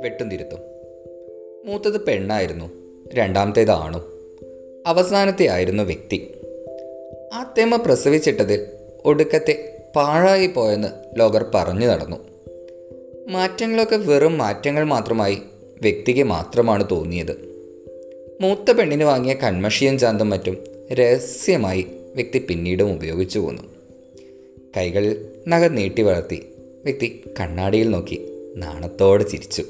വെട്ടും തിരുത്തും. മൂത്തത് പെണ്ണായിരുന്നു രണ്ടാമത്തേത് ആണും. അവസാനത്തെ ആയിരുന്നു വ്യക്തി. ആ പ്രസവിച്ചിട്ടതിൽ ഒടുക്കത്തെ പാഴായി പോയെന്ന് ലോകർ പറഞ്ഞു നടന്നു. മാറ്റങ്ങളൊക്കെ വെറും മാറ്റങ്ങൾ മാത്രമായി വ്യക്തിക്ക് മാത്രമാണ് തോന്നിയത്. മൂത്ത പെണ്ണിന് വാങ്ങിയ കൺമഷിയും ചാന്തും മറ്റും രഹസ്യമായി വ്യക്തി പിന്നീടും ഉപയോഗിച്ചു പോന്നു. കൈകളിൽ നഖ നീട്ടി വളർത്തി. വ്യക്തി കണ്ണാടിയിൽ നോക്കി നാണത്തോടെ ചിരിച്ചു.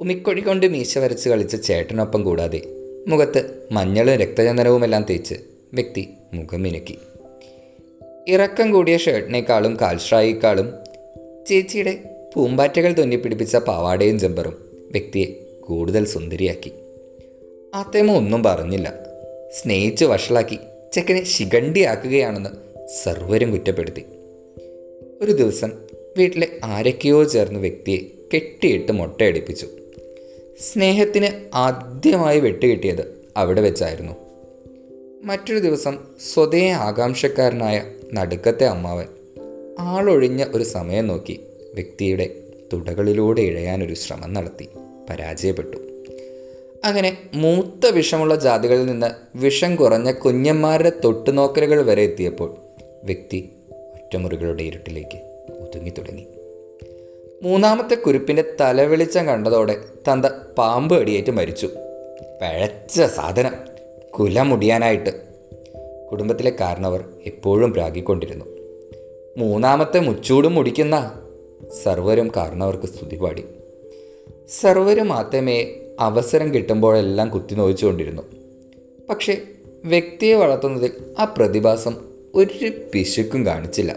ഉമിക്കൊഴി കൊണ്ട് മീശ വരച്ച് കളിച്ച ചേട്ടനൊപ്പം കൂടാതെ മുഖത്ത് മഞ്ഞളും രക്തചന്ദനവുമെല്ലാം തേച്ച് വ്യക്തി മുഖം മിനുക്കി. ഇറക്കം കൂടിയ ഷർട്ടിനേക്കാളും കാൽഷ്രായിക്കാളും ചേച്ചിയുടെ പൂമ്പാറ്റകൾ തുന്നിപ്പിടിപ്പിച്ച പാവാടയും ജമ്പറും വ്യക്തിയെ കൂടുതൽ സുന്ദരിയാക്കി. ആത്തേമ ഒന്നും പറഞ്ഞില്ല. സ്നേഹിച്ച് വഷളാക്കി ചെക്കനെ ശിഖണ്ഡിയാക്കുകയാണെന്ന് സർവരും കുറ്റപ്പെടുത്തി. ഒരു ദിവസം വീട്ടിലെ ആരൊക്കെയോ ചേർന്ന് വ്യക്തിയെ കെട്ടിയിട്ട് മുട്ടയടിപ്പിച്ചു സ്നേഹത്തിന് ആദ്യമായി വെട്ടുകിട്ടിയത് അവിടെ വെച്ചായിരുന്നു. മറ്റൊരു ദിവസം സ്വതേ ആകാംക്ഷക്കാരനായ നടുക്കത്തെ അമ്മാവൻ ആളൊഴിഞ്ഞ ഒരു സമയം നോക്കി വ്യക്തിയുടെ തുടകളിലൂടെ ഇഴയാനൊരു ശ്രമം നടത്തി പരാജയപ്പെട്ടു. അങ്ങനെ മൂത്ത വിഷമുള്ള ജാതികളിൽ നിന്ന് വിഷം കുറഞ്ഞ കുഞ്ഞന്മാരുടെ തൊട്ടുനോക്കലുകൾ വരെ എത്തിയപ്പോൾ വ്യക്തി ഒറ്റമുറികളുടെ ഇരുട്ടിലേക്ക് ഒതുങ്ങി തുടങ്ങി മൂന്നാമത്തെ കുരുപ്പിന്റെ തലവെളിച്ചം കണ്ടതോടെ തന്ത പാമ്പ് അടിയേറ്റ് മരിച്ചു. പഴച്ച സാധനം. കുല മുടിയാനായിട്ട്. കുടുംബത്തിലെ കാരണവർ എപ്പോഴും പ്രാഗിക്കൊണ്ടിരുന്നു മൂന്നാമത്തെ മുച്ചൂടും മുടിക്കുന്ന സർവരും കാരണവർക്ക് സ്തുതി പാടി. സർവരും മാത്രമേ അവസരം കിട്ടുമ്പോഴെല്ലാം കുത്തി നോയിച്ചുകൊണ്ടിരുന്നു പക്ഷേ വ്യക്തിയെ വളർത്തുന്നതിൽ ആ പ്രതിഭാസം ഒരു പിശുക്കും കാണിച്ചില്ല.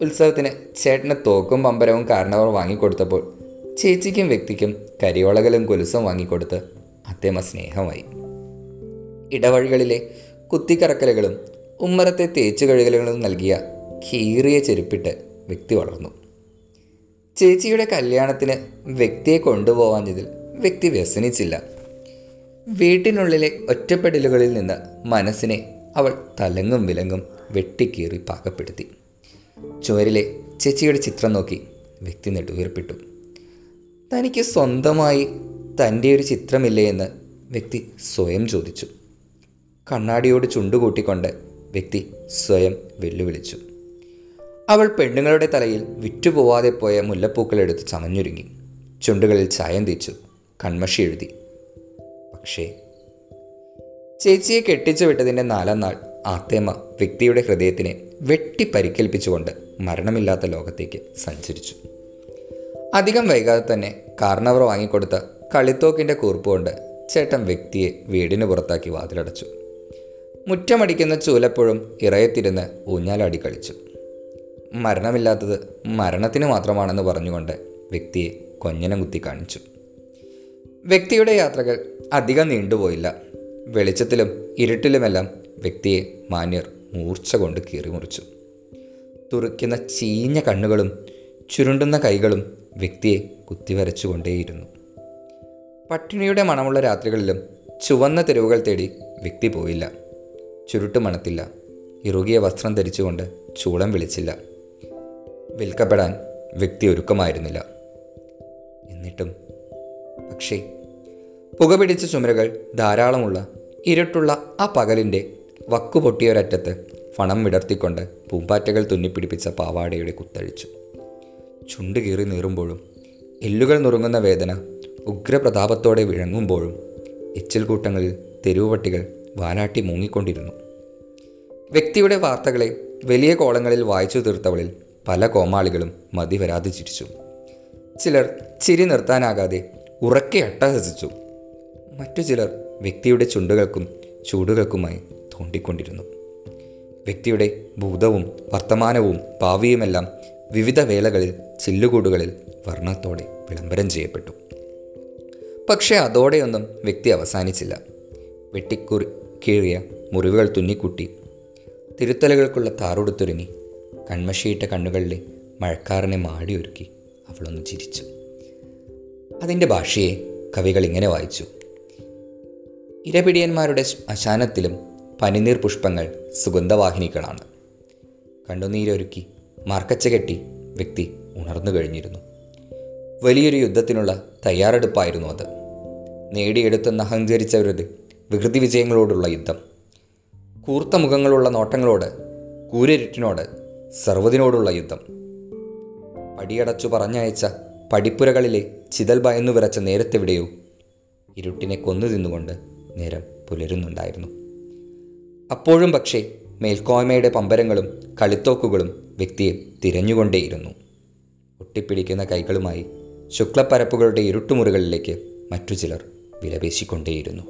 ഉത്സവത്തിന് ചേട്ടന് തോക്കും പമ്പരവും കാരണവർ വാങ്ങിക്കൊടുത്തപ്പോൾ ചേച്ചിക്കും വ്യക്തിക്കും കരിയോളകളും കുലുസും വാങ്ങിക്കൊടുത്ത് അത്തേമ സ്നേഹമായി. ഇടവഴികളിലെ കുത്തിക്കറക്കലുകളും ഉമ്മറത്തെ തേച്ചു കഴുകലുകളും നൽകിയ കീറിയ ചെരുപ്പിട്ട് വ്യക്തി വളർന്നു. ചേച്ചിയുടെ കല്യാണത്തിന് വ്യക്തിയെ കൊണ്ടുപോവാഞ്ഞതിൽ വ്യക്തി വ്യസനിച്ചില്ല. വീട്ടിനുള്ളിലെ ഒറ്റപ്പെടലുകളിൽ നിന്ന് മനസ്സിനെ അവൾ തലങ്ങും വിലങ്ങും വെട്ടിക്കീറി പാകപ്പെടുത്തി. ചുവരിലെ ചേച്ചിയുടെ ചിത്രം നോക്കി വ്യക്തി നെടുവീർപ്പിട്ടു. തനിക്ക് സ്വന്തമായി തന്റെ ഒരു ചിത്രമില്ലേ എന്ന് വ്യക്തി സ്വയം ചോദിച്ചു. കണ്ണാടിയോട് ചുണ്ടുകൂട്ടിക്കൊണ്ട് വ്യക്തി സ്വയം വെല്ലുവിളിച്ചു. അവൾ പെണ്ണുങ്ങളുടെ തലയിൽ വിറ്റുപോവാതെ പോയ മുല്ലപ്പൂക്കളെടുത്ത് ചമഞ്ഞുരുങ്ങി. ചുണ്ടുകളിൽ ചായം തേച്ചു. കൺമഷി എഴുതി. പക്ഷേ ചേച്ചിയെ കെട്ടിച്ചു വിട്ടതിന്റെ നാലാം നാൾ ആത്തേമ വ്യക്തിയുടെ ഹൃദയത്തിനെ വെട്ടി പരിക്കേൽപ്പിച്ചുകൊണ്ട് മരണമില്ലാത്ത ലോകത്തേക്ക് സഞ്ചരിച്ചു. അധികം വൈകാതെ തന്നെ കാർണവർ വാങ്ങിക്കൊടുത്ത കളിത്തോക്കിന്റെ കൂർപ്പ് കൊണ്ട് ചേട്ടൻ വ്യക്തിയെ വീടിന് പുറത്താക്കി വാതിലടച്ചു. മുറ്റമടിക്കുന്ന ചൂലപ്പോഴും ഇറയത്തിരുന്ന് ഊഞ്ഞാലാടി കളിച്ചു. മരണമില്ലാത്തത് മരണത്തിന് മാത്രമാണെന്ന് പറഞ്ഞുകൊണ്ട് വ്യക്തിയെ കൊഞ്ഞനം കുത്തി കാണിച്ചു. വ്യക്തിയുടെ യാത്രകൾ അധികം നീണ്ടുപോയില്ല. വെളിച്ചത്തിലും ഇരുട്ടിലുമെല്ലാം വ്യക്തിയെ മാന്യർ മൂർച്ച കൊണ്ട് കീറിമുറിച്ചു തുറയ്ക്കുന്ന ചീഞ്ഞ കണ്ണുകളും ചുരുണ്ടുന്ന കൈകളും വ്യക്തിയെ കുത്തിവരച്ചുകൊണ്ടേയിരുന്നു. പട്ടിണിയുടെ മണമുള്ള രാത്രികളിലും ചുവന്ന തെരുവുകൾ തേടി വ്യക്തി പോയില്ല. ചുരുട്ട് മണത്തില്ല. ഇറുകിയ വസ്ത്രം ധരിച്ചുകൊണ്ട് ചൂളം വിളിച്ചില്ല. വിൽക്കപ്പെടാൻ വ്യക്തി ഒരുക്കമായിരുന്നില്ല. എന്നിട്ടും പക്ഷേ പുക പിടിച്ച ചുമരുകൾ ധാരാളമുള്ള ഇരുട്ടുള്ള ആ പകലിന്റെ വക്കുപൊട്ടിയൊരറ്റത്ത് ഫണം വിടർത്തിക്കൊണ്ട് പൂമ്പാറ്റകൾ തുന്നിപ്പിടിപ്പിച്ച പാവാടയുടെ കുത്തഴിച്ചു. ചുണ്ട് കീറി നീറുമ്പോഴും എല്ലുകൾ നുറുങ്ങുന്ന വേദന ഉഗ്രപ്രതാപത്തോടെ വിഴങ്ങുമ്പോഴും എച്ചിൽ കൂട്ടങ്ങളിൽ തെരുവുപട്ടികൾ വാലാട്ടി മൂങ്ങിക്കൊണ്ടിരുന്നു. വ്യക്തിയുടെ വാർത്തകളെ വലിയ കോളങ്ങളിൽ വായിച്ചു തീർത്തവളിൽ പല കോമാളികളും മതി വരാതെ ചിരിച്ചു. ചിലർ ചിരി നിർത്താനാകാതെ ഉറക്കെ അട്ടഹസിച്ചു. മറ്റു ചിലർ വ്യക്തിയുടെ ചുണ്ടുകൾക്കും ചൂടുകൾക്കുമായി തോണ്ടിക്കൊണ്ടിരുന്നു. വ്യക്തിയുടെ ഭൂതവും വർത്തമാനവും ഭാവിയുമെല്ലാം വിവിധ വേളകളിൽ ചില്ലുകൂടുകളിൽ വർണത്തോടെ വിളംബരം ചെയ്യപ്പെട്ടു. പക്ഷേ അതോടെയൊന്നും വ്യക്തി അവസാനിച്ചില്ല. വെട്ടിക്കുറി കീഴിയ മുറിവുകൾ തുന്നിക്കുട്ടി. തിരുത്തലുകൾക്കുള്ള താറുടുത്തൊരുങ്ങി. കൺമഷിയിട്ട കണ്ണുകളിലെ മഴക്കാറിനെ മാടിയൊരുക്കി അവളൊന്ന് ചിരിച്ചു. അതിന്റെ ഭാഷയെ കവികൾ ഇങ്ങനെ വായിച്ചു. ഇരപിടിയന്മാരുടെ ശ്മശാനത്തിലും പനിനീർ പുഷ്പങ്ങൾ സുഗന്ധവാഹിനികളാണ്. കണ്ണുനീരൊരുക്കി മാർക്കച്ച കെട്ടി വ്യക്തി ഉണർന്നു കഴിഞ്ഞിരുന്നു. വലിയൊരു യുദ്ധത്തിനുള്ള തയ്യാറെടുപ്പായിരുന്നു അത്. നേടിയെടുത്തെന്ന് അഹങ്കരിച്ചവരത് വികൃതി വിജയങ്ങളോടുള്ള യുദ്ധം. കൂർത്ത മുഖങ്ങളുള്ള നോട്ടങ്ങളോട് കൂരിരുട്ടിനോട് സർവതിനോടുള്ള യുദ്ധം. പടിയടച്ചു പറഞ്ഞയച്ച പടിപ്പുരകളിലെ ചിതൽ ഭയന്നു വിറച്ച നേരത്തെവിടെയോ ഇരുട്ടിനെ കൊന്നു തിന്നുകൊണ്ട് നേരം പുലരുന്നുണ്ടായിരുന്നു. അപ്പോഴും പക്ഷേ മേൽക്കോയ്മയുടെ പമ്പരങ്ങളും കളിത്തോക്കുകളും വ്യക്തിയെ തിരഞ്ഞുകൊണ്ടേയിരുന്നു. ഒട്ടിപ്പിടിക്കുന്ന കൈകളുമായി ശുക്ലപ്പരപ്പുകളുടെ ഇരുട്ടുമുറികളിലേക്ക് മറ്റു ചിലർ വിലപേശിക്കൊണ്ടേയിരുന്നു.